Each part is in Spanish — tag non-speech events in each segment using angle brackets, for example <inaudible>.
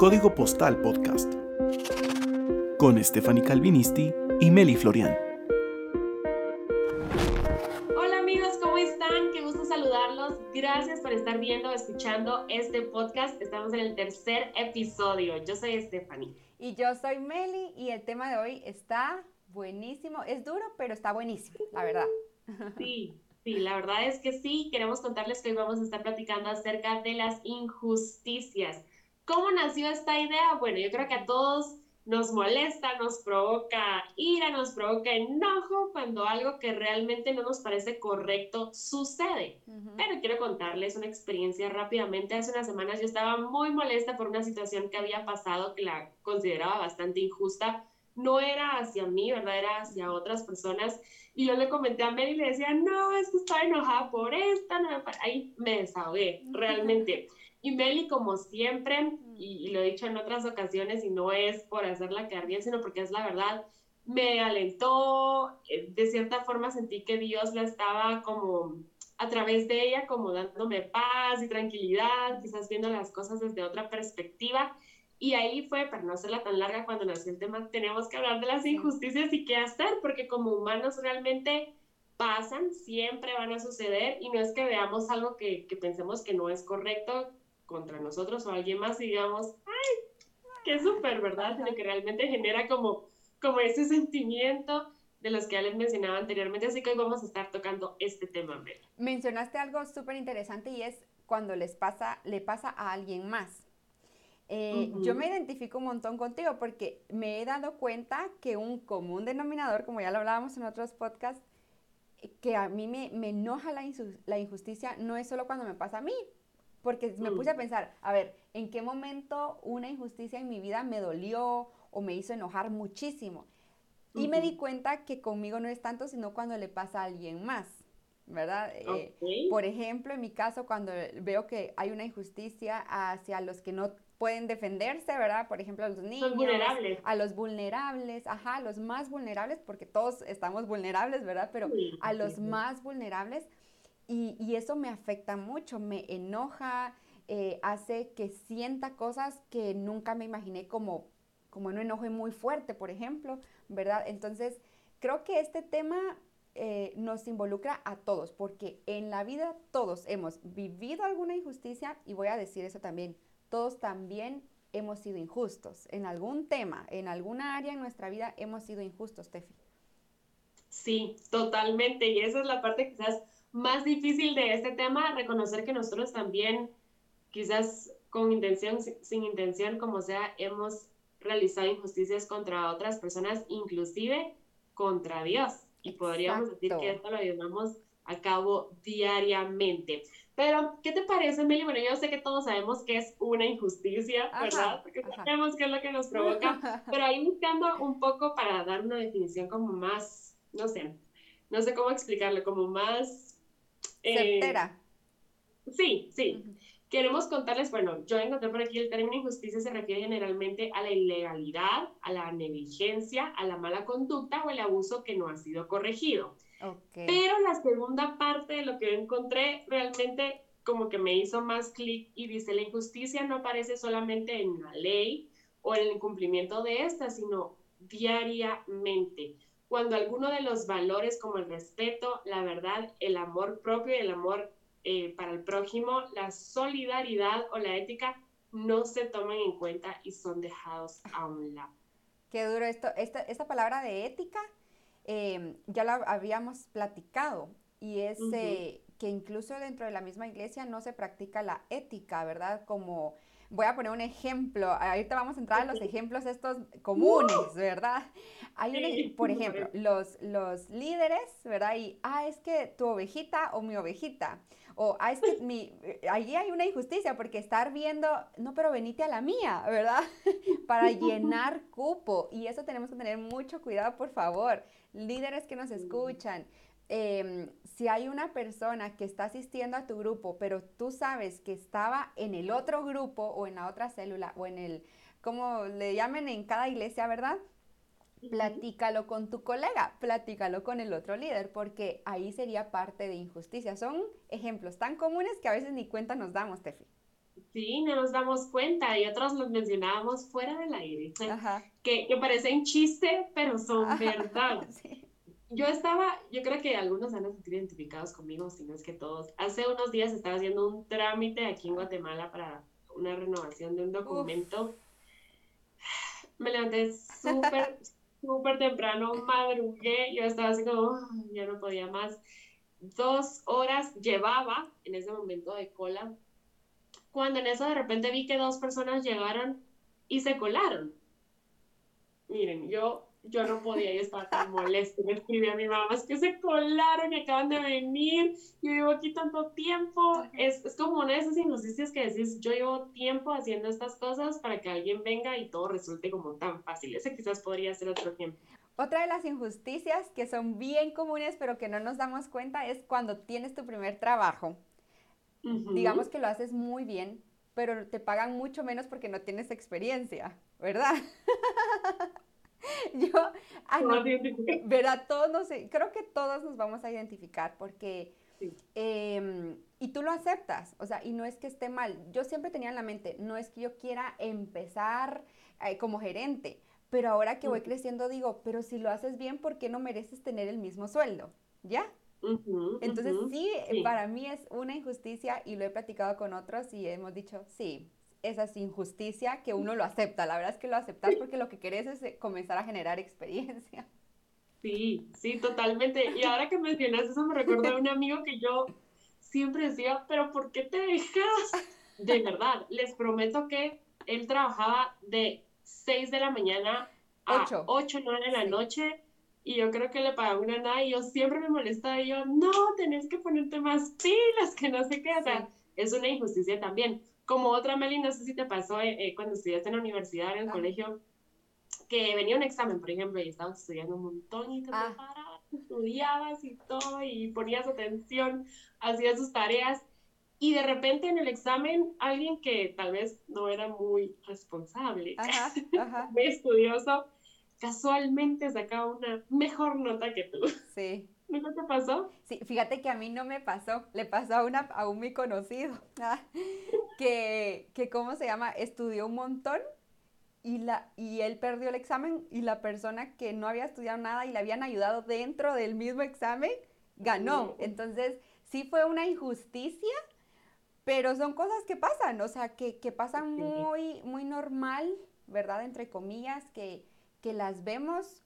Código Postal Podcast con Stephanie Calvinisti y Meli Florian. Hola amigos, ¿cómo están? Qué gusto saludarlos. Gracias por estar viendo o escuchando este podcast. Estamos en el tercer episodio. Yo soy Stephanie. Y yo soy Meli y el tema de hoy está buenísimo. Es duro, pero está buenísimo, la verdad. Sí, Sí, la verdad es que sí. Queremos contarles que hoy vamos a estar platicando acerca de las injusticias. ¿Cómo nació esta idea? Bueno, yo creo que a todos nos molesta, nos provoca ira, nos provoca enojo cuando algo que realmente no nos parece correcto sucede. Pero quiero contarles una experiencia rápidamente. Hace unas semanas yo estaba muy molesta por una situación que había pasado que la consideraba bastante injusta no era hacia mí, ¿verdad? Era hacia otras personas. Y yo le comenté a Mary y le decía, no, es que estoy enojada por esta, no ahí me desahogué, <laughs> realmente. Y Meli, como siempre, y, lo he dicho en otras ocasiones, y no es por hacerla quedar bien, sino porque es la verdad, me alentó, eh, de cierta forma sentí que Dios la estaba como a través de ella, como dándome paz y tranquilidad, quizás viendo las cosas desde otra perspectiva. Y ahí fue, para no hacerla tan larga, cuando nació el tema, tenemos que hablar de las injusticias y qué hacer, porque como humanos realmente pasan, siempre van a suceder y no es que veamos algo que, que pensemos que no es correcto contra nosotros o alguien más y digamos, ay, qué súper, ¿verdad? Sino que realmente genera como, como ese sentimiento de los que ya les mencionaba anteriormente, así que hoy vamos a estar tocando este tema. Mencionaste algo súper interesante y es cuando les pasa, le pasa a alguien más. Eh, yo me identifico un montón contigo porque me he dado cuenta que un común denominador, como ya lo hablábamos en otros podcasts, que a mí me, enoja la, injusticia no es solo cuando me pasa a mí, porque me puse a mm. pensar, a ver, ¿en qué momento una injusticia en mi vida me dolió o me hizo enojar muchísimo? Y me di cuenta que conmigo no es tanto, sino cuando le pasa a alguien más, ¿verdad? Eh, por ejemplo, en mi caso, cuando veo que hay una injusticia hacia los que no pueden defenderse, ¿verdad? Por ejemplo, a los niños, a los vulnerables, ajá, a los más vulnerables, porque todos estamos vulnerables, ¿verdad? Pero a los más vulnerables, y, eso me afecta mucho, me enoja, eh, hace que sienta cosas que nunca me imaginé como, como un enojo muy fuerte, por ejemplo, ¿verdad? Entonces, creo que este tema eh, nos involucra a todos, porque en la vida todos hemos vivido alguna injusticia, y voy a decir eso también, todos también hemos sido injustos. En algún tema, en alguna área en nuestra vida hemos sido injustos, Tefi. Sí, totalmente. Y esa es la parte quizás más difícil de este tema, reconocer que nosotros también, quizás con intención, sin intención, como sea, hemos realizado injusticias contra otras personas, inclusive contra Dios. Y podríamos decir que esto lo llevamos a cabo diariamente. Pero, ¿qué te parece, Meli? Bueno, yo sé que todos sabemos que es una injusticia, ¿verdad? Porque sabemos qué es lo que nos provoca, <laughs> pero ahí buscando un poco para dar una definición como más, no sé, no sé cómo explicarlo, como más... Eh, Certera. Sí, sí. Queremos contarles, bueno, yo encontré por aquí el término injusticia se refiere generalmente a la ilegalidad, a la negligencia, a la mala conducta o el abuso que no ha sido corregido. Pero la segunda parte de lo que yo encontré realmente como que me hizo más clic y dice, la injusticia no aparece solamente en la ley o en el incumplimiento de esta, sino diariamente. Cuando alguno de los valores como el respeto, la verdad, el amor propio y el amor eh, para el prójimo, la solidaridad o la ética no se toman en cuenta y son dejados a un lado. Qué duro esto. Esta, esta palabra de ética Em, ya lo habíamos platicado y es eh, que incluso dentro de la misma iglesia no se practica la ética, ¿verdad? Como, voy a poner un ejemplo, ahorita vamos a entrar a los <laughs> ejemplos estos comunes, ¿verdad? Hay por ejemplo, <laughs> los, los líderes, ¿verdad? Y, ah, es que tu ovejita o mi ovejita. O, ah, es que <laughs> mi, allí hay una injusticia porque estar viendo, no, pero venite a la mía, ¿verdad? Para llenar cupo. Y eso tenemos que tener mucho cuidado, por favor líderes que nos escuchan, em, si hay una persona que está asistiendo a tu grupo, pero tú sabes que estaba en el otro grupo o en la otra célula o en el, como le llamen en cada iglesia, ¿verdad? Platícalo con tu colega, platícalo con el otro líder, porque ahí sería parte de injusticia. Son ejemplos tan comunes que a veces ni cuenta nos damos, Tefi. Sí, no nos damos cuenta y otros los mencionábamos fuera del aire, <laughs> Que, que parecen chiste, pero son verdad. <laughs> Yo estaba, yo creo que algunos han sentido identificados conmigo, si no es que todos. Hace unos días estaba haciendo un trámite aquí en Guatemala para una renovación de un documento. Me levanté súper, <laughs> súper temprano, madrugué, yo estaba así como, ya no podía más. Dos horas llevaba en ese momento de cola, cuando en eso de repente vi que dos personas llegaron y se colaron. Miren, yo yo no podía, yo estaba tan molesta. Me escribí a mi mamá, es que se colaron y acaban de venir. Yo llevo aquí tanto tiempo. Es, es como una de esas injusticias que decís, yo llevo tiempo haciendo estas cosas para que alguien venga y todo resulte como tan fácil. Ese quizás podría ser otro tiempo. Otra de las injusticias que son bien comunes pero que no nos damos cuenta es cuando tienes tu primer trabajo. Digamos que lo haces muy bien, pero te pagan mucho menos porque no tienes experiencia, ¿verdad? <laughs> <laughs> Yo, ah, no, verá, todos no sé, creo que todos nos vamos a identificar porque, em, y tú lo aceptas, o sea, y no es que esté mal. Yo siempre tenía en la mente, no es que yo quiera empezar eh, como gerente, pero ahora que voy creciendo digo, pero si lo haces bien, ¿por qué no mereces tener el mismo sueldo? ¿Ya? Entonces sí, para mí es una injusticia y lo he platicado con otros y hemos dicho, sí, esa es injusticia que uno lo acepta. La verdad es que lo aceptas porque lo que querés es eh, comenzar a generar experiencia. Sí, sí, totalmente. Y ahora que mencionas eso me recuerda a un amigo que yo siempre decía, pero ¿por qué te dejas? De verdad, les prometo que él trabajaba de 6 de la mañana a 8, 8 9 de la noche y yo creo que le pagaba una nada y yo siempre me molestaba y yo, no, tenés que ponerte más pilas, que no sé qué, o sea, es una injusticia también como otra, Meli, no sé si te pasó eh, eh, cuando estudiaste en la universidad, en el colegio, que venía un examen, por ejemplo, y estabas estudiando un montón y te ah. preparabas, estudiabas y todo, y ponías atención, hacías sus tareas, y de repente en el examen alguien que tal vez no era muy responsable, <laughs> muy estudioso, casualmente sacaba una mejor nota que tú. Sí. ¿Nunca te pasó? Sí, fíjate que a mí no me pasó, le pasó a, una, a un muy conocido, <laughs> ah, que, que, ¿cómo se llama? Estudió un montón y, la, y él perdió el examen y la persona que no había estudiado nada y le habían ayudado dentro del mismo examen, ganó. Entonces, sí fue una injusticia, pero son cosas que pasan, o sea, que, que pasan muy, muy normal, ¿verdad? Entre comillas, que, que las vemos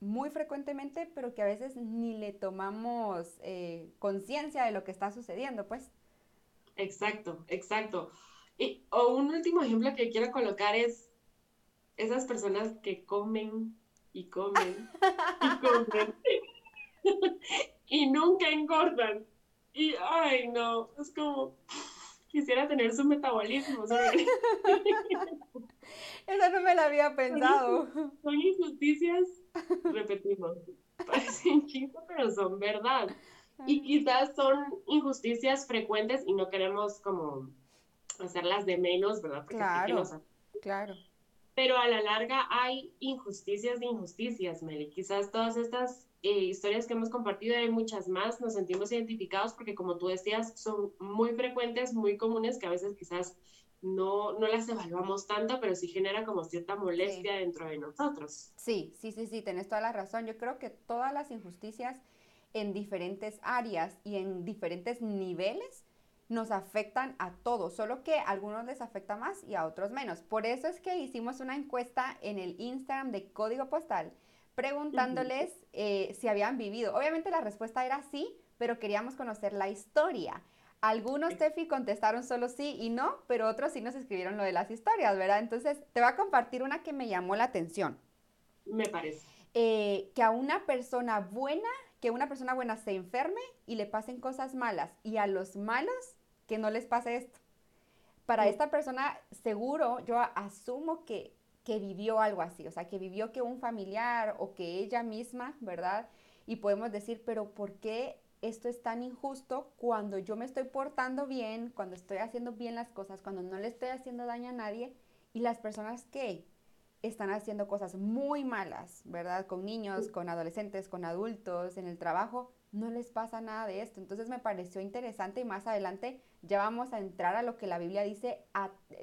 muy frecuentemente, pero que a veces ni le tomamos eh, conciencia de lo que está sucediendo, pues. Exacto, exacto. Y, o un último ejemplo que quiero colocar es esas personas que comen y comen y <laughs> comen y nunca engordan. Y, ay, no, es como, quisiera tener su metabolismo. <laughs> Eso no me lo había pensado. Son injusticias repetimos, <laughs> parecen chistes, pero son verdad. Y quizás son injusticias frecuentes y no queremos como hacerlas de menos, ¿verdad? claro, claro. Pero a la larga hay injusticias de injusticias, Meli. Quizás todas estas eh, historias que hemos compartido hay muchas más, nos sentimos identificados porque como tú decías, son muy frecuentes, muy comunes, que a veces quizás no, no las evaluamos tanto, pero sí genera como cierta molestia dentro de nosotros. Sí, sí, sí, sí, tenés toda la razón. Yo creo que todas las injusticias en diferentes áreas y en diferentes niveles nos afectan a todos, solo que a algunos les afecta más y a otros menos. Por eso es que hicimos una encuesta en el Instagram de Código Postal preguntándoles eh, si habían vivido. Obviamente la respuesta era sí, pero queríamos conocer la historia. Algunos, Tefi, contestaron solo sí y no, pero otros sí nos escribieron lo de las historias, ¿verdad? Entonces, te voy a compartir una que me llamó la atención. Me parece. Eh, que a una persona buena, que una persona buena se enferme y le pasen cosas malas, y a los malos que no les pase esto. Para esta persona, seguro, yo asumo que, que vivió algo así, o sea, que vivió que un familiar o que ella misma, ¿verdad? Y podemos decir, pero ¿por qué esto es tan injusto cuando yo me estoy portando bien, cuando estoy haciendo bien las cosas, cuando no le estoy haciendo daño a nadie y las personas que están haciendo cosas muy malas, ¿verdad? Con niños, con adolescentes, con adultos, en el trabajo, no les pasa nada de esto. Entonces me pareció interesante y más adelante ya vamos a entrar a lo que la Biblia dice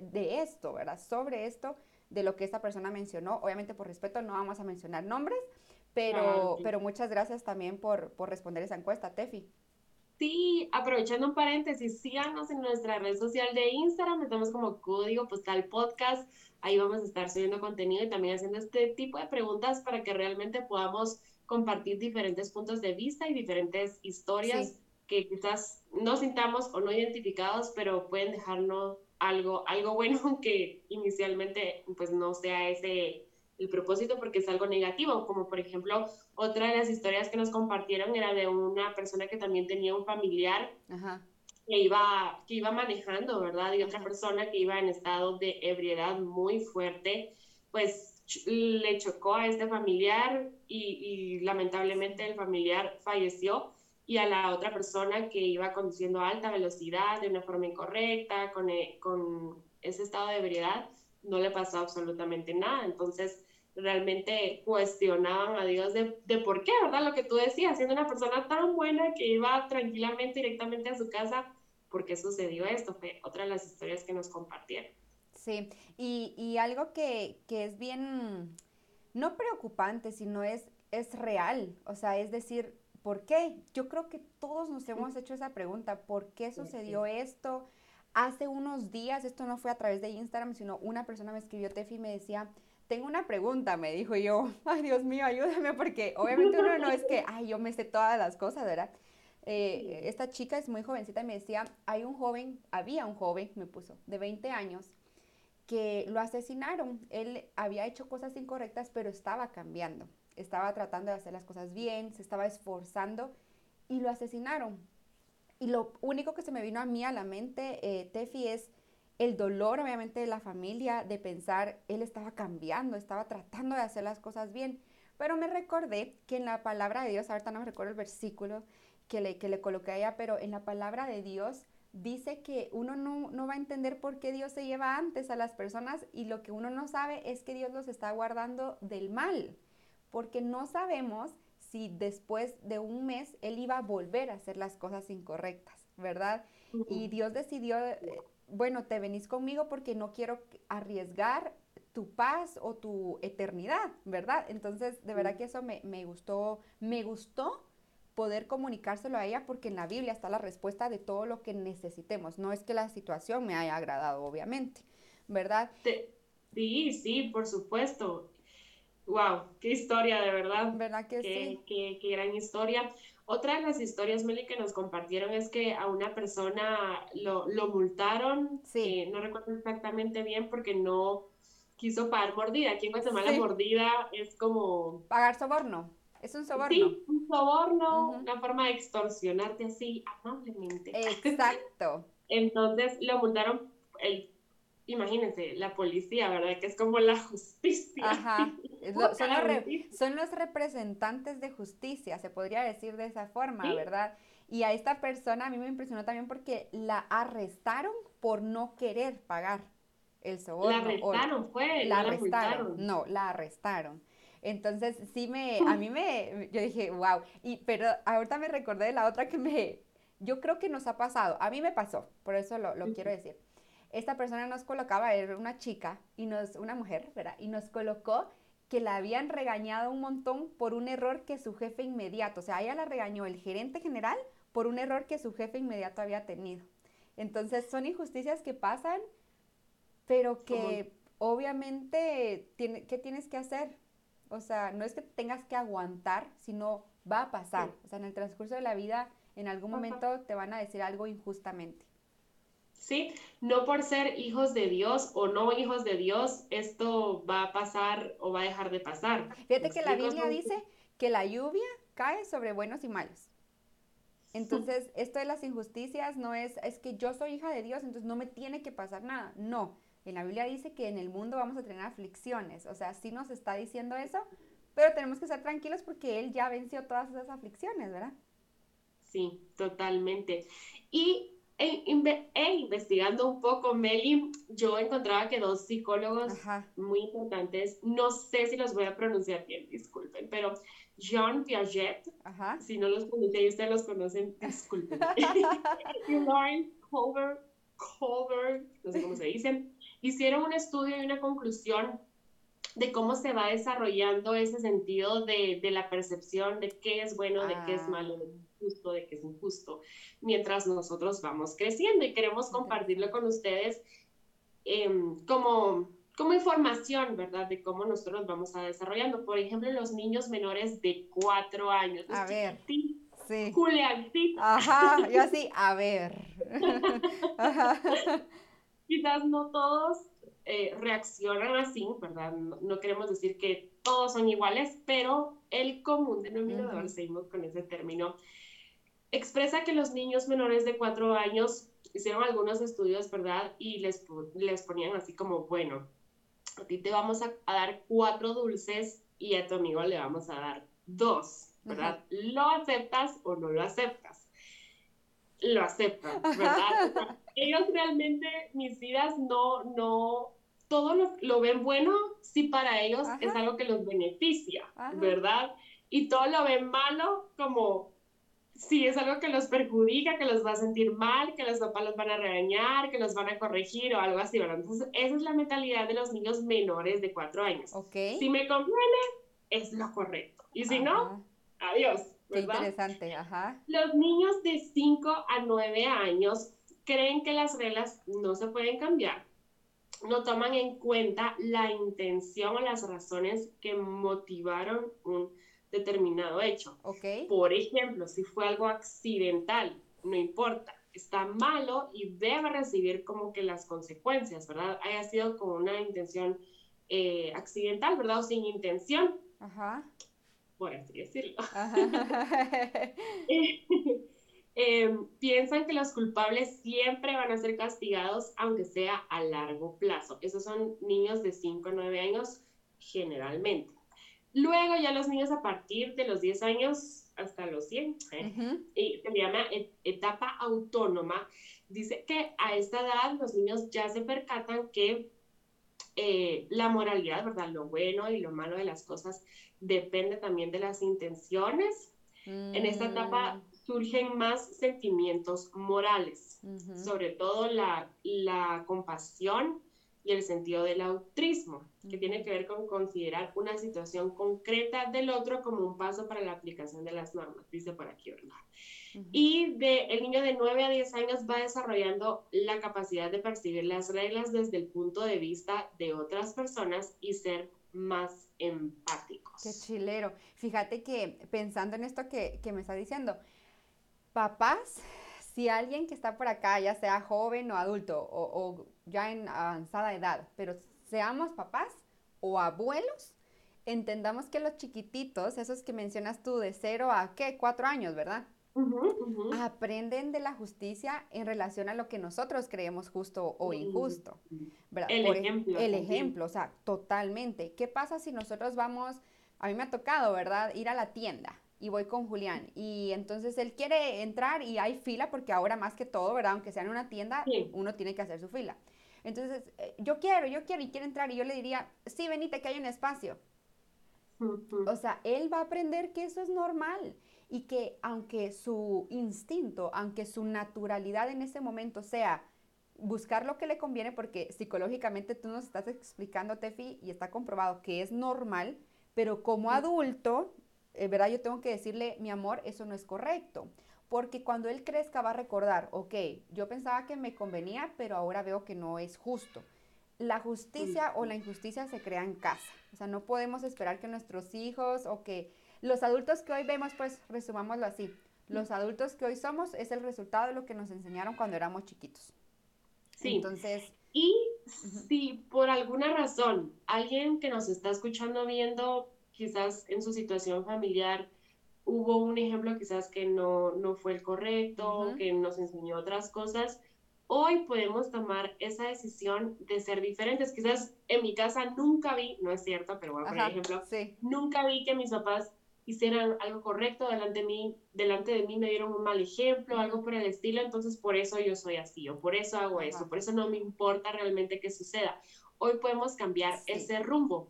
de esto, ¿verdad? Sobre esto, de lo que esta persona mencionó. Obviamente por respeto no vamos a mencionar nombres, pero, pero muchas gracias también por, por responder esa encuesta, Tefi. Sí, aprovechando un paréntesis, síganos en nuestra red social de Instagram, estamos como Código Postal Podcast, ahí vamos a estar subiendo contenido y también haciendo este tipo de preguntas para que realmente podamos compartir diferentes puntos de vista y diferentes historias que quizás no sintamos o no identificados, pero pueden dejarnos algo, algo bueno <laughs> que inicialmente pues no sea ese el propósito porque es algo negativo, como por ejemplo otra de las historias que nos compartieron era de una persona que también tenía un familiar que iba que iba manejando, ¿verdad? Y otra persona que iba en estado de ebriedad muy fuerte, pues le chocó a este familiar y, lamentablemente el familiar falleció y a la otra persona que iba conduciendo a alta velocidad de una forma incorrecta, con, eh, con ese estado de ebriedad, no le pasó absolutamente nada. Entonces, realmente cuestionaban a Dios de, de, por qué, ¿verdad? Lo que tú decías, siendo una persona tan buena que iba tranquilamente directamente a su casa, ¿por qué sucedió esto? Fue otra de las historias que nos compartieron. Sí, y, y algo que, que, es bien, no preocupante, sino es, es real, o sea, es decir, ¿por qué? Yo creo que todos nos hemos hecho esa pregunta, ¿por qué sucedió esto? Hace unos días, esto no fue a través de Instagram, sino una persona me escribió, Tefi, y me decía, tengo una pregunta, me dijo yo, <laughs> ay Dios mío, ayúdame, porque obviamente uno no es que, ay, yo me sé todas las cosas, ¿verdad? Eh, esta chica es muy jovencita y me decía, hay un joven, había un joven, me puso, de 20 años, que lo asesinaron. Él había hecho cosas incorrectas, pero estaba cambiando. Estaba tratando de hacer las cosas bien, se estaba esforzando y lo asesinaron. Y lo único que se me vino a mí a la mente, eh, Tefi, es el dolor obviamente de la familia, de pensar, él estaba cambiando, estaba tratando de hacer las cosas bien. Pero me recordé que en la palabra de Dios, ahorita no me recuerdo el versículo que le, que le coloqué allá, pero en la palabra de Dios dice que uno no, no, va a entender por qué Dios se lleva antes a las personas y lo que uno no sabe es que Dios los está guardando del mal, porque no sabemos si después de un mes Él iba a volver a hacer las cosas incorrectas, ¿verdad? Y Dios decidió eh, bueno, te venís conmigo porque no quiero arriesgar tu paz o tu eternidad, ¿verdad? Entonces, de verdad que eso me, gustó, me gustó poder comunicárselo a ella porque en la Biblia está la respuesta de todo lo que necesitemos. No es que la situación me haya agradado, obviamente, ¿verdad? Sí, sí, por supuesto. Wow, qué historia, de verdad. ¿Verdad que sí? Qué, qué gran historia. Otra de las historias, Meli, que nos compartieron es que a una persona lo, lo multaron, sí. Eh, no recuerdo exactamente bien, porque no quiso pagar mordida. Aquí en Guatemala mordida es como... Pagar soborno. Es un soborno. Sí, un soborno, una forma de extorsionarte así amablemente. Exacto. <laughs> Entonces lo multaron el imagínense, la policía, ¿verdad? Que es como la justicia. Ajá. <laughs> son, los representantes de justicia, se podría decir de esa forma, ¿verdad? Y a esta persona a mí me impresionó también porque la arrestaron por no querer pagar el soborno. La arrestaron, fue. La arrestaron. No, la arrestaron. Entonces sí me, a <laughs> mí me, yo dije, wow. Y, pero ahorita me recordé de la otra que me, yo creo que nos ha pasado. A mí me pasó, por eso lo, lo quiero decir esta persona nos colocaba, era una chica, y nos, una mujer, ¿verdad? Y nos colocó que la habían regañado un montón por un error que su jefe inmediato, o sea, ella la regañó el gerente general por un error que su jefe inmediato había tenido. Entonces son injusticias que pasan, pero que obviamente, tiene, ¿qué tienes que hacer? O sea, no es que tengas que aguantar, sino va a pasar. O sea, en el transcurso de la vida, en algún momento te van a decir algo injustamente. ¿Sí? No por ser hijos de Dios o no hijos de Dios, esto va a pasar o va a dejar de pasar. Fíjate que la Biblia dice que la lluvia cae sobre buenos y malos. Entonces, <laughs> esto de las injusticias no es, es que yo soy hija de Dios, entonces no me tiene que pasar nada. No, en la Biblia dice que en el mundo vamos a tener aflicciones, o sea, sí nos está diciendo eso, pero tenemos que estar tranquilos porque Él ya venció todas esas aflicciones, ¿verdad? Sí, totalmente. Y e, investigando un poco, Meli, yo encontraba que dos psicólogos muy importantes, no sé si los voy a pronunciar bien, disculpen, pero Jean Piaget, si no los conocen y ustedes los conocen, disculpen, <laughs> <laughs> y Lauren Culver, Culver, no sé cómo se dice, hicieron un estudio y una conclusión de cómo se va desarrollando ese sentido de, de la percepción de qué es bueno, de qué es ah. malo, de qué es justo, de qué es injusto, mientras nosotros vamos creciendo y queremos compartirlo con ustedes em, como, como información, ¿verdad? De cómo nosotros vamos a desarrollando. Por ejemplo, los niños menores de cuatro años. A ver. Sí. Juliancito. Ajá, yo así, a ver. <laughs> <laughs> Quizás no todos eh, reaccionan así, ¿verdad? No, queremos decir que todos son iguales, pero el común denominador, seguimos con ese término, expresa que los niños menores de cuatro años hicieron algunos estudios, ¿verdad? Y les, les ponían así como, bueno, a ti te vamos a, dar cuatro dulces y a tu amigo le vamos a dar dos, ¿verdad? ¿Lo aceptas o no lo aceptas? Lo aceptan, ¿verdad? <laughs> ellos realmente, mis vidas, no, no, todo lo, ven bueno si para ellos es algo que los beneficia, ¿verdad? Y todo lo ven malo como si es algo que los perjudica, que los va a sentir mal, que los papás los van a regañar, que los van a corregir o algo así, ¿verdad? Entonces, esa es la mentalidad de los niños menores de cuatro años. Si me conviene, es lo correcto. Y si no, adiós. ¿verdad? Qué interesante, ajá. Los niños de 5 a 9 años creen que las reglas no se pueden cambiar no toman en cuenta la intención o las razones que motivaron un determinado hecho. Okay. Por ejemplo, si fue algo accidental, no importa, está malo y debe recibir como que las consecuencias, ¿verdad? Haya sido con una intención eh, accidental, ¿verdad? O sin intención. Ajá. Por así decirlo. Ajá. <laughs> <laughs> <laughs> Em, piensan que los culpables siempre van a ser castigados, aunque sea a largo plazo. Esos son niños de 5 a 9 años generalmente. Luego ya los niños a partir de los 10 años hasta los 100, ¿eh? y se llama etapa autónoma, dice que a esta edad los niños ya se percatan que eh, la moralidad, ¿verdad? Lo bueno y lo malo de las cosas depende también de las intenciones. En esta etapa mm surgen más sentimientos morales, sobre todo la, la, compasión y el sentido del altruismo, que tiene que ver con considerar una situación concreta del otro como un paso para la aplicación de las normas, dice por aquí. Y de, el niño de 9 a 10 años va desarrollando la capacidad de percibir las reglas desde el punto de vista de otras personas y ser más empáticos. Qué chilero. Fíjate que pensando en esto que, que me está diciendo, papás, si alguien que está por acá, ya sea joven o adulto o, ya en avanzada edad, pero seamos papás o abuelos, entendamos que los chiquititos, esos que mencionas tú de cero a qué, cuatro años, ¿verdad? Aprenden de la justicia en relación a lo que nosotros creemos justo o injusto. ¿verdad? El ejemplo. El ejemplo, o sea, totalmente. ¿Qué pasa si nosotros vamos, a mí me ha tocado, ¿verdad? Ir a la tienda y voy con Julián. Y entonces él quiere entrar y hay fila porque ahora más que todo, ¿verdad? Aunque sea en una tienda, uno tiene que hacer su fila. Entonces, eh, yo quiero, yo quiero y quiere entrar y yo le diría, sí, venite que hay un espacio. O sea, él va a aprender que eso es normal y que aunque su instinto, aunque su naturalidad en ese momento sea buscar lo que le conviene, porque psicológicamente tú nos estás explicando, Tefi, y está comprobado que es normal, pero como adulto ¿verdad? Yo tengo que decirle, mi amor, eso no es correcto. Porque cuando él crezca va a recordar, ok, yo pensaba que me convenía, pero ahora veo que no es justo. La justicia o la injusticia se crea en casa. O sea, no podemos esperar que nuestros hijos o que los adultos que hoy vemos, pues resumámoslo así, los adultos que hoy somos es el resultado de lo que nos enseñaron cuando éramos chiquitos. Sí. Entonces... Y si por alguna razón alguien que nos está escuchando viendo quizás en su situación familiar hubo un ejemplo quizás que no, no fue el correcto, que nos enseñó otras cosas, hoy podemos tomar esa decisión de ser diferentes. Quizás en mi casa nunca vi, no es cierto, pero a poner ejemplo, nunca vi que mis papás hicieran algo correcto delante de mí, delante de mí me dieron un mal ejemplo, algo por el estilo, entonces por eso yo soy así, o por eso hago eso, por eso no me importa realmente que suceda. Hoy podemos cambiar ese rumbo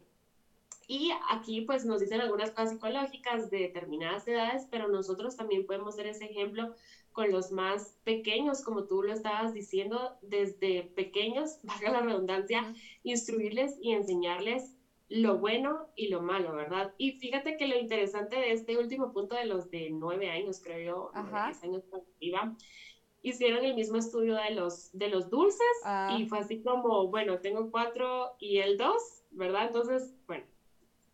Y aquí pues nos dicen algunas cosas psicológicas de determinadas edades, pero nosotros también podemos ser ese ejemplo con los más pequeños, como tú lo estabas diciendo, desde pequeños, <laughs> valga la redundancia, instruirles y enseñarles lo bueno y lo malo, ¿verdad? Y fíjate que lo interesante de este último punto de los de nueve años, creo yo, diez años para hicieron el mismo estudio de los, de los dulces ah. y fue así como, bueno, tengo cuatro y el dos, ¿verdad? Entonces, bueno,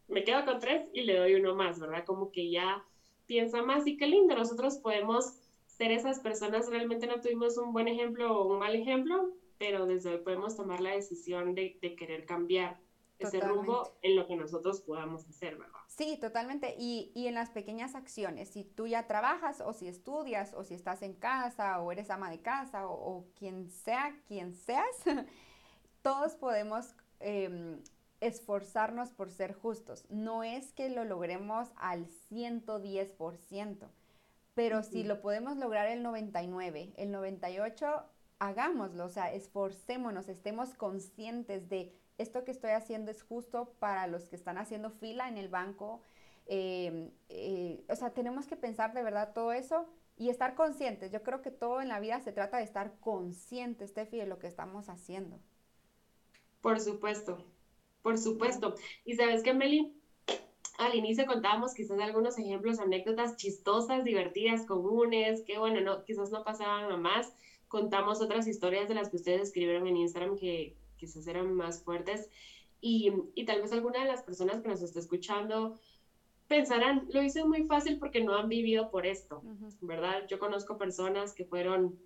me quedo con tres y le doy uno más, ¿verdad? Como que ya piensa más y qué lindo, nosotros podemos ser esas personas, realmente no tuvimos un buen ejemplo o un mal ejemplo, pero desde hoy podemos tomar la decisión de, de querer cambiar ese rumbo en lo que nosotros podamos hacer, ¿verdad? Sí, totalmente. Y, y, en las pequeñas acciones, si tú ya trabajas o si estudias o si estás en casa o eres ama de casa o, quien sea, quien seas, <laughs> todos podemos em, esforzarnos por ser justos. No es que lo logremos al 110%, pero si lo podemos lograr el 99, el 98, hagámoslo, o sea, esforcémonos, estemos conscientes de esto que estoy haciendo es justo para los que están haciendo fila en el banco. Em, eh, o sea, tenemos que pensar de verdad todo eso y estar conscientes. Yo creo que todo en la vida se trata de estar conscientes, Steffi, de lo que estamos haciendo. Por supuesto, por supuesto. Y sabes que, Meli, al inicio contábamos quizás algunos ejemplos, anécdotas chistosas, divertidas, comunes, que bueno, no, quizás no pasaban a más. Contamos otras historias de las que ustedes escribieron en Instagram que quizás eran más fuertes. Y, y tal vez alguna de las personas que nos está escuchando pensarán, lo hice muy fácil porque no han vivido por esto, ¿verdad? Yo conozco personas que fueron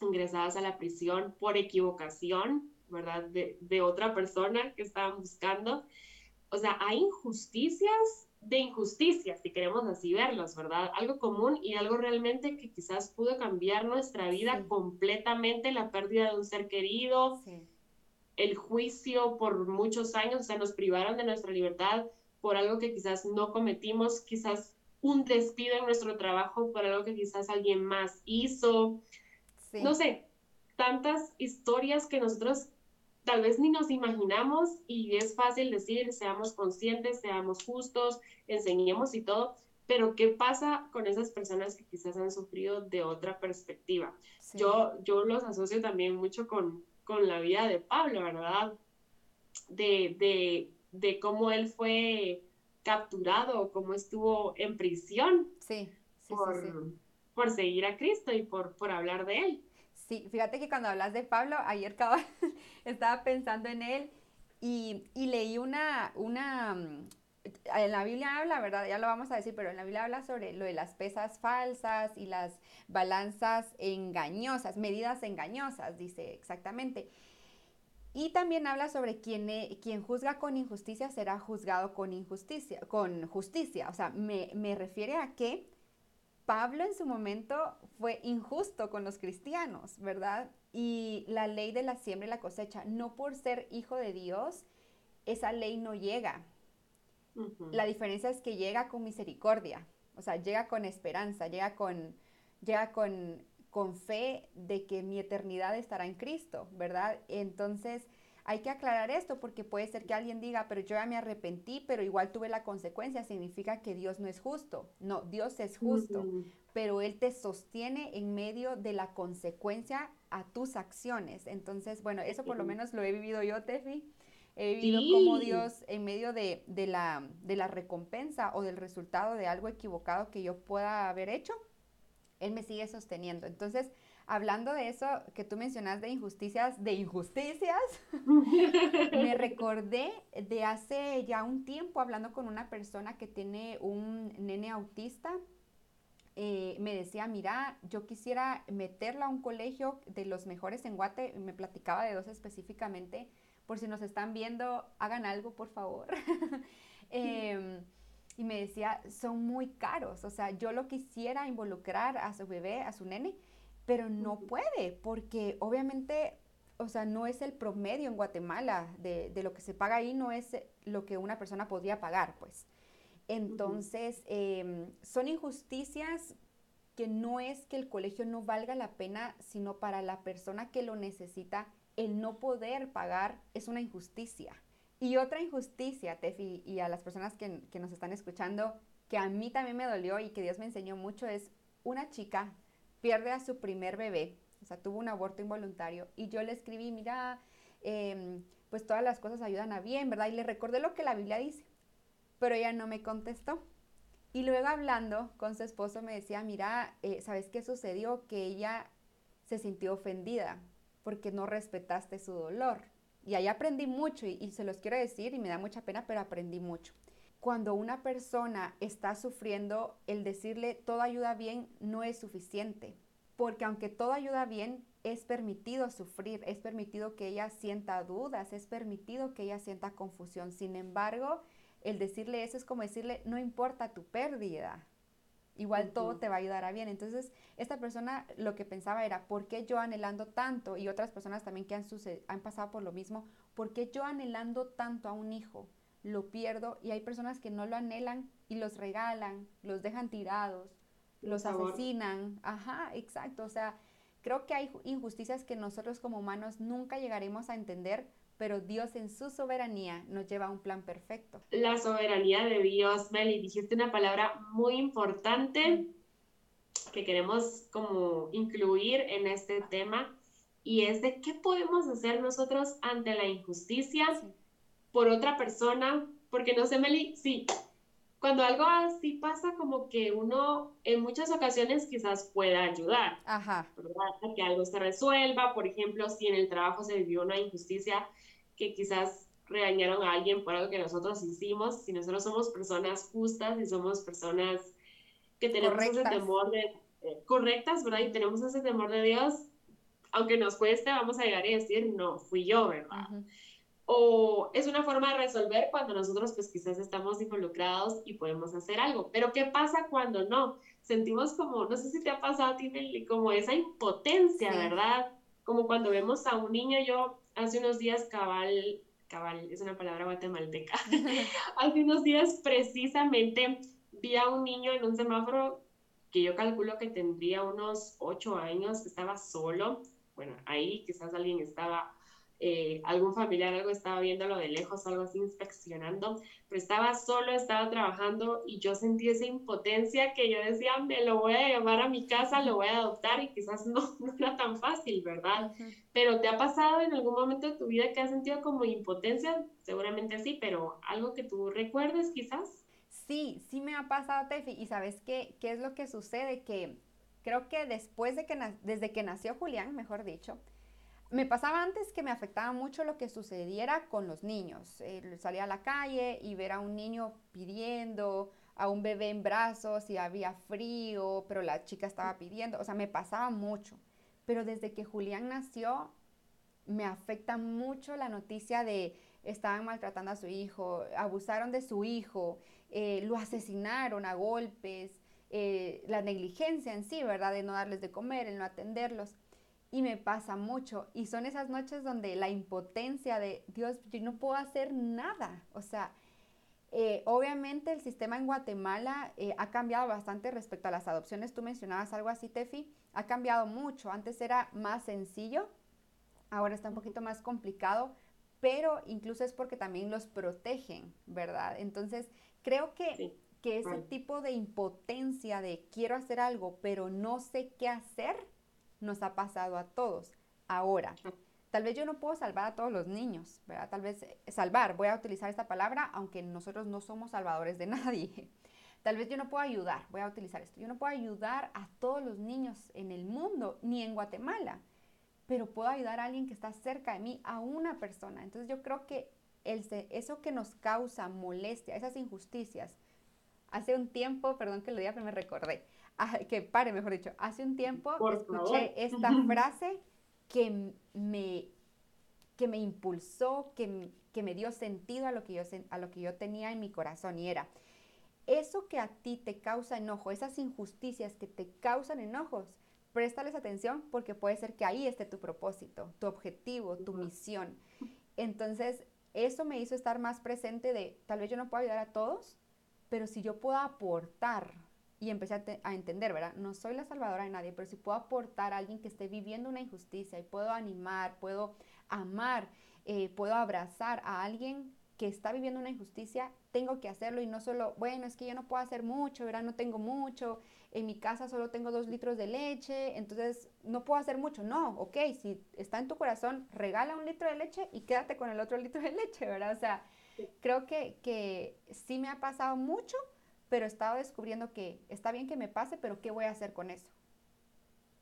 ingresadas a la prisión por equivocación, ¿verdad? De, de otra persona que estaban buscando. O sea, hay injusticias de injusticias, si queremos así verlos, ¿verdad? Algo común y algo realmente que quizás pudo cambiar nuestra vida completamente, la pérdida de un ser querido, el juicio por muchos años, o sea, nos privaron de nuestra libertad por algo que quizás no cometimos, quizás un despido en nuestro trabajo por algo que quizás alguien más hizo. No sé, tantas historias que nosotros tal vez ni nos imaginamos y es fácil decir, seamos conscientes, seamos justos, enseñemos y todo, pero ¿qué pasa con esas personas que quizás han sufrido de otra perspectiva? Yo, yo los asocio también mucho con, con la vida de Pablo, ¿verdad? De, de, de cómo él fue capturado, cómo estuvo en prisión sí, por, por seguir a Cristo y por, por hablar de él. Sí, fíjate que cuando hablas de Pablo, ayer <laughs> estaba pensando en él y, leí una, una, mm, en la Biblia habla, ¿verdad? Ya lo vamos a decir, pero en la Biblia habla sobre lo de las pesas falsas y las balanzas engañosas, medidas engañosas, dice exactamente. Y también habla sobre quien, quien juzga con injusticia será juzgado con injusticia, con justicia. O sea, me, me refiere a que Pablo en su momento fue injusto con los cristianos, ¿verdad? Y la ley de la siembra y la cosecha, no por ser hijo de Dios, esa ley no llega. La diferencia es que llega con misericordia, o sea, llega con esperanza, llega con, llega con, con fe de que mi eternidad estará en Cristo, ¿verdad? Entonces, hay que aclarar esto porque puede ser que alguien diga, pero yo ya me arrepentí, pero igual tuve la consecuencia, significa que Dios no es justo. No, Dios es justo, pero Él te sostiene en medio de la consecuencia a tus acciones. Entonces, bueno, eso por lo menos lo he vivido yo, Tefi. He vivido como Dios en medio de, la, de la recompensa o del resultado de algo equivocado que yo pueda haber hecho, Él me sigue sosteniendo. Entonces, hablando de eso que tú mencionas de injusticias, de injusticias, <laughs> me recordé de hace ya un tiempo hablando con una persona que tiene un nene autista. Eh, me decía, mira, yo quisiera meterla a un colegio de los mejores en Guate, me platicaba de dos específicamente, por si nos están viendo, hagan algo, por favor. <laughs> Em, y me decía, son muy caros, o sea, yo lo quisiera involucrar a su bebé, a su nene, pero no puede porque obviamente, o sea, no es el promedio en Guatemala de, lo que se paga ahí, no es lo que una persona podría pagar, pues. Entonces, em, son injusticias que no es que el colegio no valga la pena, sino para la persona que lo necesita, el no poder pagar es una injusticia. Y otra injusticia, Tefi, y a las personas que, que nos están escuchando, que a mí también me dolió y que Dios me enseñó mucho, es una chica pierde a su primer bebé, o sea, tuvo un aborto involuntario, y yo le escribí, mira, em, pues todas las cosas ayudan a bien, ¿verdad? Y le recordé lo que la Biblia dice, pero ella no me contestó. Y luego hablando con su esposo me decía, mira, eh, ¿sabes qué sucedió? Que ella se sintió ofendida porque no respetaste su dolor. Y ahí aprendí mucho y, y se los quiero decir y me da mucha pena, pero aprendí mucho. Cuando una persona está sufriendo, el decirle todo ayuda bien no es suficiente, porque aunque todo ayuda bien, es permitido sufrir, es permitido que ella sienta dudas, es permitido que ella sienta confusión. Sin embargo, el decirle eso es como decirle, no importa tu pérdida, igual todo te va a ayudar a bien. Entonces, esta persona lo que pensaba era, ¿por qué yo anhelando tanto? Y otras personas también que han, han pasado por lo mismo, ¿por qué yo anhelando tanto a un hijo? Lo pierdo y hay personas que no lo anhelan y los regalan, los dejan tirados, los asesinan. Ajá, exacto. O sea, creo que hay injusticias que nosotros como humanos nunca llegaremos a entender pero Dios en su soberanía nos lleva a un plan perfecto. La soberanía de Dios, Meli, dijiste una palabra muy importante que queremos como incluir en este tema y es de qué podemos hacer nosotros ante la injusticia por otra persona, porque no sé, Meli, sí, cuando algo así pasa, como que uno en muchas ocasiones quizás pueda ayudar, Ajá. A que algo se resuelva, por ejemplo, si en el trabajo se vivió una injusticia, que quizás regañaron a alguien por algo que nosotros hicimos, si nosotros somos personas justas y somos personas que tenemos ese temor de eh, correctas, ¿verdad? Y tenemos ese temor de Dios, aunque nos cueste, vamos a llegar y decir, no, fui yo, ¿verdad? O es una forma de resolver cuando nosotros pues quizás estamos involucrados y podemos hacer algo. Pero ¿qué pasa cuando no? Sentimos como, no sé si te ha pasado a ti, como esa impotencia, ¿verdad? Como cuando vemos a un niño, yo hace unos días cabal, cabal, es una palabra guatemalteca, <laughs> <laughs> hace unos días precisamente vi a un niño en un semáforo que yo calculo que tendría unos ocho años, que estaba solo, bueno, ahí quizás alguien estaba eh, algún familiar algo estaba viéndolo de lejos, algo así inspeccionando, pero estaba solo, estaba trabajando y yo sentí esa impotencia que yo decía, me lo voy a llevar a mi casa, lo voy a adoptar y quizás no, <laughs> no era tan fácil, ¿verdad? Pero ¿te ha pasado en algún momento de tu vida que has sentido como impotencia? Seguramente sí, pero algo que tú recuerdes quizás. Sí, sí me ha pasado, Tefi, y ¿sabes qué, qué es lo que sucede? Que creo que después de que, desde que nació Julián, mejor dicho, me pasaba antes que me afectaba mucho lo que sucediera con los niños. Eh, salía a la calle y ver a un niño pidiendo, a un bebé en brazos y había frío, pero la chica estaba pidiendo. O sea, me pasaba mucho. Pero desde que Julián nació, me afecta mucho la noticia de estaban maltratando a su hijo, abusaron de su hijo, eh, lo asesinaron a golpes, eh, la negligencia en sí, ¿verdad? De no darles de comer, el no atenderlos y me pasa mucho. Y son esas noches donde la impotencia de, Dios, yo no puedo hacer nada. O sea, eh, obviamente el sistema en Guatemala eh, ha cambiado bastante respecto a las adopciones. Tú mencionabas algo así, Tefi. Ha cambiado mucho. Antes era más sencillo, ahora está un poquito más complicado, pero incluso es porque también los protegen, ¿verdad? Entonces, creo que, que ese tipo de impotencia de quiero hacer algo, pero no sé qué hacer, nos ha pasado a todos. Ahora, tal vez yo no puedo salvar a todos los niños, ¿verdad? Tal vez eh, salvar, voy a utilizar esta palabra, aunque nosotros no somos salvadores de <laughs> nadie. Tal vez yo no puedo ayudar, voy a utilizar esto, yo no puedo ayudar a todos los niños en el mundo, ni en Guatemala, pero puedo ayudar a alguien que está cerca de mí, a una persona. Entonces yo creo que el, eso que nos causa molestia, esas injusticias, hace un tiempo, perdón que lo diga, pero me recordé, que pare, mejor dicho, hace un tiempo escuché esta <laughs> frase que me, que me impulsó, que, que, me dio sentido a lo, que yo, a lo que yo tenía en mi corazón. Y era, eso que a ti te causa enojo, esas injusticias que te causan enojos, préstales atención porque puede ser que ahí esté tu propósito, tu objetivo, tu misión. Entonces, eso me hizo estar más presente de, tal vez yo no puedo ayudar a todos, pero si yo puedo aportar y empecé a, entender, ¿verdad? No soy la salvadora de nadie, pero si puedo aportar a alguien que esté viviendo una injusticia y puedo animar, puedo amar, eh, puedo abrazar a alguien, que está viviendo una injusticia, tengo que hacerlo y no solo, bueno, es que yo no puedo hacer mucho, ¿verdad? No tengo mucho, en mi casa solo tengo dos litros de leche, entonces no puedo hacer mucho. No, ok, si está en tu corazón, regala un litro de leche y quédate con el otro <laughs> litro de leche, ¿verdad? O sea, creo que, que sí me ha pasado mucho, pero he estado descubriendo que está bien que me pase, pero ¿qué voy a hacer con eso?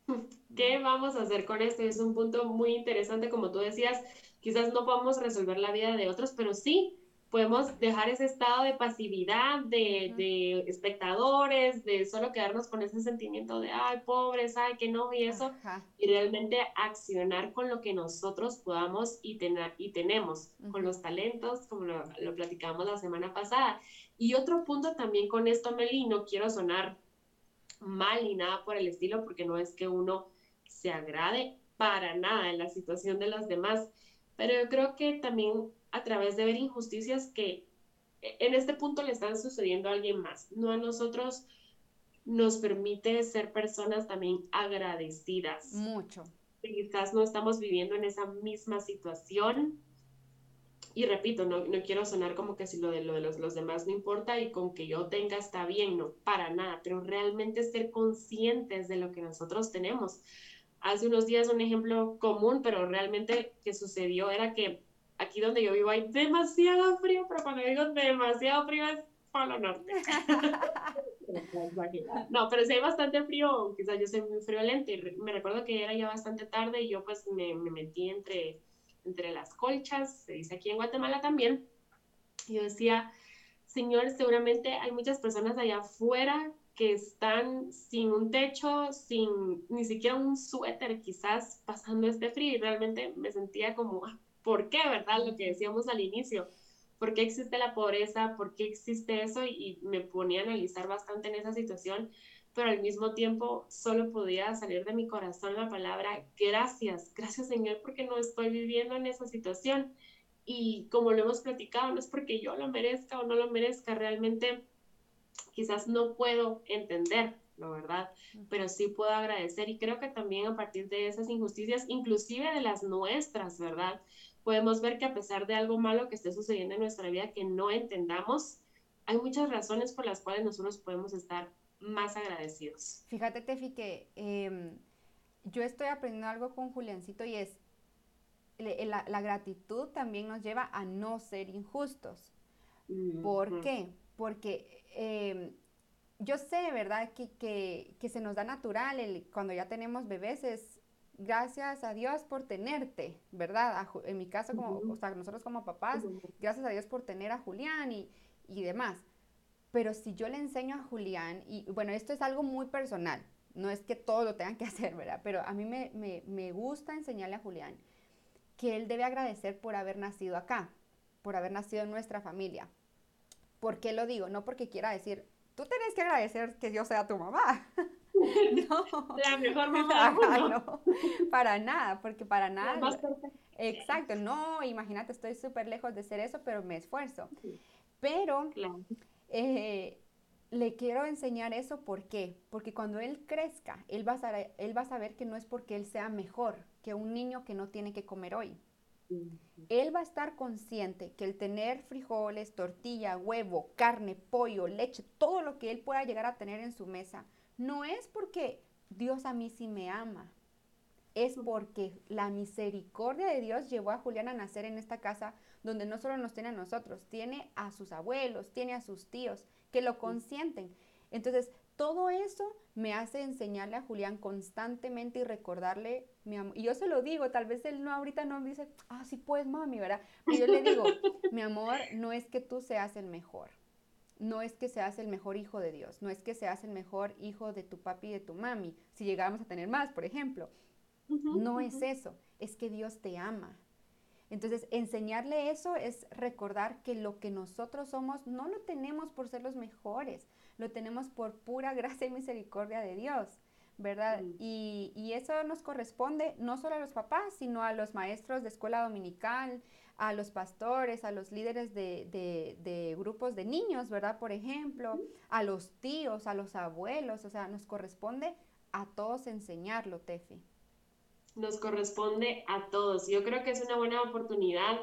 <laughs> ¿Qué vamos a hacer con esto? Es un punto muy interesante, como tú decías, quizás no podemos resolver la vida de otros, pero sí podemos dejar ese estado de pasividad, de, espectadores, de solo quedarnos con ese sentimiento de, ay, pobres, ay, que no, y eso, y realmente accionar con lo que nosotros podamos y, tener, y tenemos, con los talentos, como lo, lo platicamos la semana pasada. Y otro punto también con esto, Meli, no quiero sonar mal ni nada por el estilo, porque no es que uno se agrade para nada en la situación de los demás, pero yo creo que también a través de ver injusticias que en este punto le están sucediendo a alguien más, no a nosotros, nos permite ser personas también agradecidas. Mucho. Quizás no estamos viviendo en esa misma situación, y repito, no, no, quiero sonar como que si lo de, lo de los, los, demás no importa y con que yo tenga está bien, no, para nada, pero realmente ser conscientes de lo que nosotros tenemos. Hace unos días un ejemplo común, pero realmente que sucedió era que aquí donde yo vivo hay demasiado frío, pero cuando digo demasiado frío es Polo Norte. <laughs> no, pero si hay bastante frío, quizás yo soy muy friolenta y me recuerdo que era ya bastante tarde y yo pues me, me metí entre entre las colchas, se dice aquí en Guatemala también. Y yo decía, Señor, seguramente hay muchas personas allá afuera que están sin un techo, sin ni siquiera un suéter, quizás pasando este frío. Y realmente me sentía como, ah, ¿por qué, verdad? Lo que decíamos al inicio. ¿Por qué existe la pobreza? ¿Por qué existe eso? Y me ponía a analizar bastante en esa situación pero al mismo tiempo solo podía salir de mi corazón la palabra gracias, gracias Señor porque no estoy viviendo en esa situación. Y como lo hemos platicado, no es porque yo lo merezca o no lo merezca, realmente quizás no puedo entender, la verdad, pero sí puedo agradecer y creo que también a partir de esas injusticias, inclusive de las nuestras, ¿verdad? Podemos ver que a pesar de algo malo que esté sucediendo en nuestra vida que no entendamos, hay muchas razones por las cuales nosotros podemos estar más agradecidos. Fíjate, Tefi, que em, yo estoy aprendiendo algo con Juliancito y es, la, gratitud también nos lleva a no ser injustos. ¿Por qué? Porque em, yo sé, ¿verdad? Que, que, se nos da natural el, cuando ya tenemos bebés es gracias a Dios por tenerte, ¿verdad? en mi caso, como, o sea, nosotros como papás, gracias a Dios por tener a Julián y, y demás. Pero si yo le enseño a Julián, y bueno, esto es algo muy personal, no es que todo lo tengan que <laughs> hacer, ¿verdad? Pero a mí me, me, me gusta enseñarle a Julián que él debe agradecer por haber nacido acá, por haber nacido en nuestra familia. ¿Por qué lo digo? No porque quiera decir, tú tenés que agradecer que yo sea tu mamá. <laughs> <laughs> no. La mejor mamá. no, para nada, porque para nada. Exacto, no, imagínate, estoy súper lejos de ser eso, pero me esfuerzo. Pero eh, le quiero enseñar eso, ¿por qué? Porque cuando él crezca, él va, a saber, él va a saber que no es porque él sea mejor que un niño que no tiene que comer hoy. Él va a estar consciente que el tener frijoles, tortilla, huevo, carne, pollo, leche, todo lo que él pueda llegar a tener en su mesa, no es porque Dios a mí sí me ama, es porque la misericordia de Dios llevó a Julián a nacer en esta casa donde no solo nos tiene a nosotros, tiene a sus abuelos, tiene a sus tíos que lo consienten. Entonces, todo eso me hace enseñarle a Julián constantemente y recordarle mi amor. Y yo se lo digo, tal vez él no ahorita no me dice, ah, sí pues, mami, ¿verdad? Pero yo le digo, <laughs> mi amor, no es que tú seas el mejor. No es que seas el mejor hijo de Dios, no es que seas el mejor hijo de tu papi y de tu mami, si llegáramos a tener más, por ejemplo. no es eso, es que Dios te ama, entonces, enseñarle eso es recordar que lo que nosotros somos no lo tenemos por ser los mejores, lo tenemos por pura <laughs> gracia y misericordia de Dios, ¿verdad? Y, eso nos corresponde no solo a los papás, sino a los maestros de escuela dominical, a los pastores, a los líderes de, de grupos de niños, ¿verdad? Por ejemplo, a los tíos, a los abuelos, o sea, nos corresponde a todos enseñarlo, Tefi nos corresponde a todos. Yo creo que es una buena oportunidad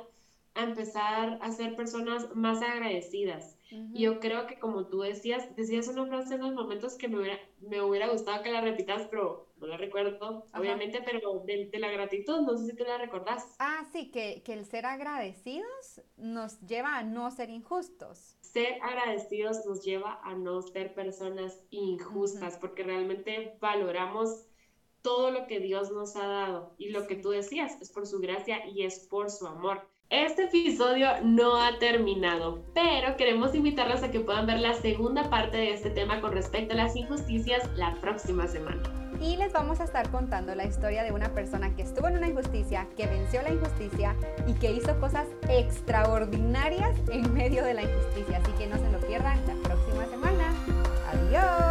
a empezar a ser personas más agradecidas. Y yo creo que como tú decías, decías una frase en los momentos que me hubiera, me hubiera gustado que la repitas, pero no la recuerdo, obviamente, pero de, la gratitud, no sé si tú la recordás. Ah, sí, que, que el ser agradecidos nos lleva a no ser injustos. Ser agradecidos nos lleva a no ser personas injustas, porque realmente valoramos todo lo que Dios nos ha dado. Y lo que tú decías es por su gracia y es por su amor. Este episodio no ha terminado, pero queremos invitarlos a que puedan ver la segunda parte de este tema con respecto a las injusticias la próxima semana y les vamos a estar contando la historia de una persona que estuvo en una injusticia, que venció la injusticia y que hizo cosas extraordinarias en medio de la injusticia. Así que no se lo pierdan la próxima semana. Adiós.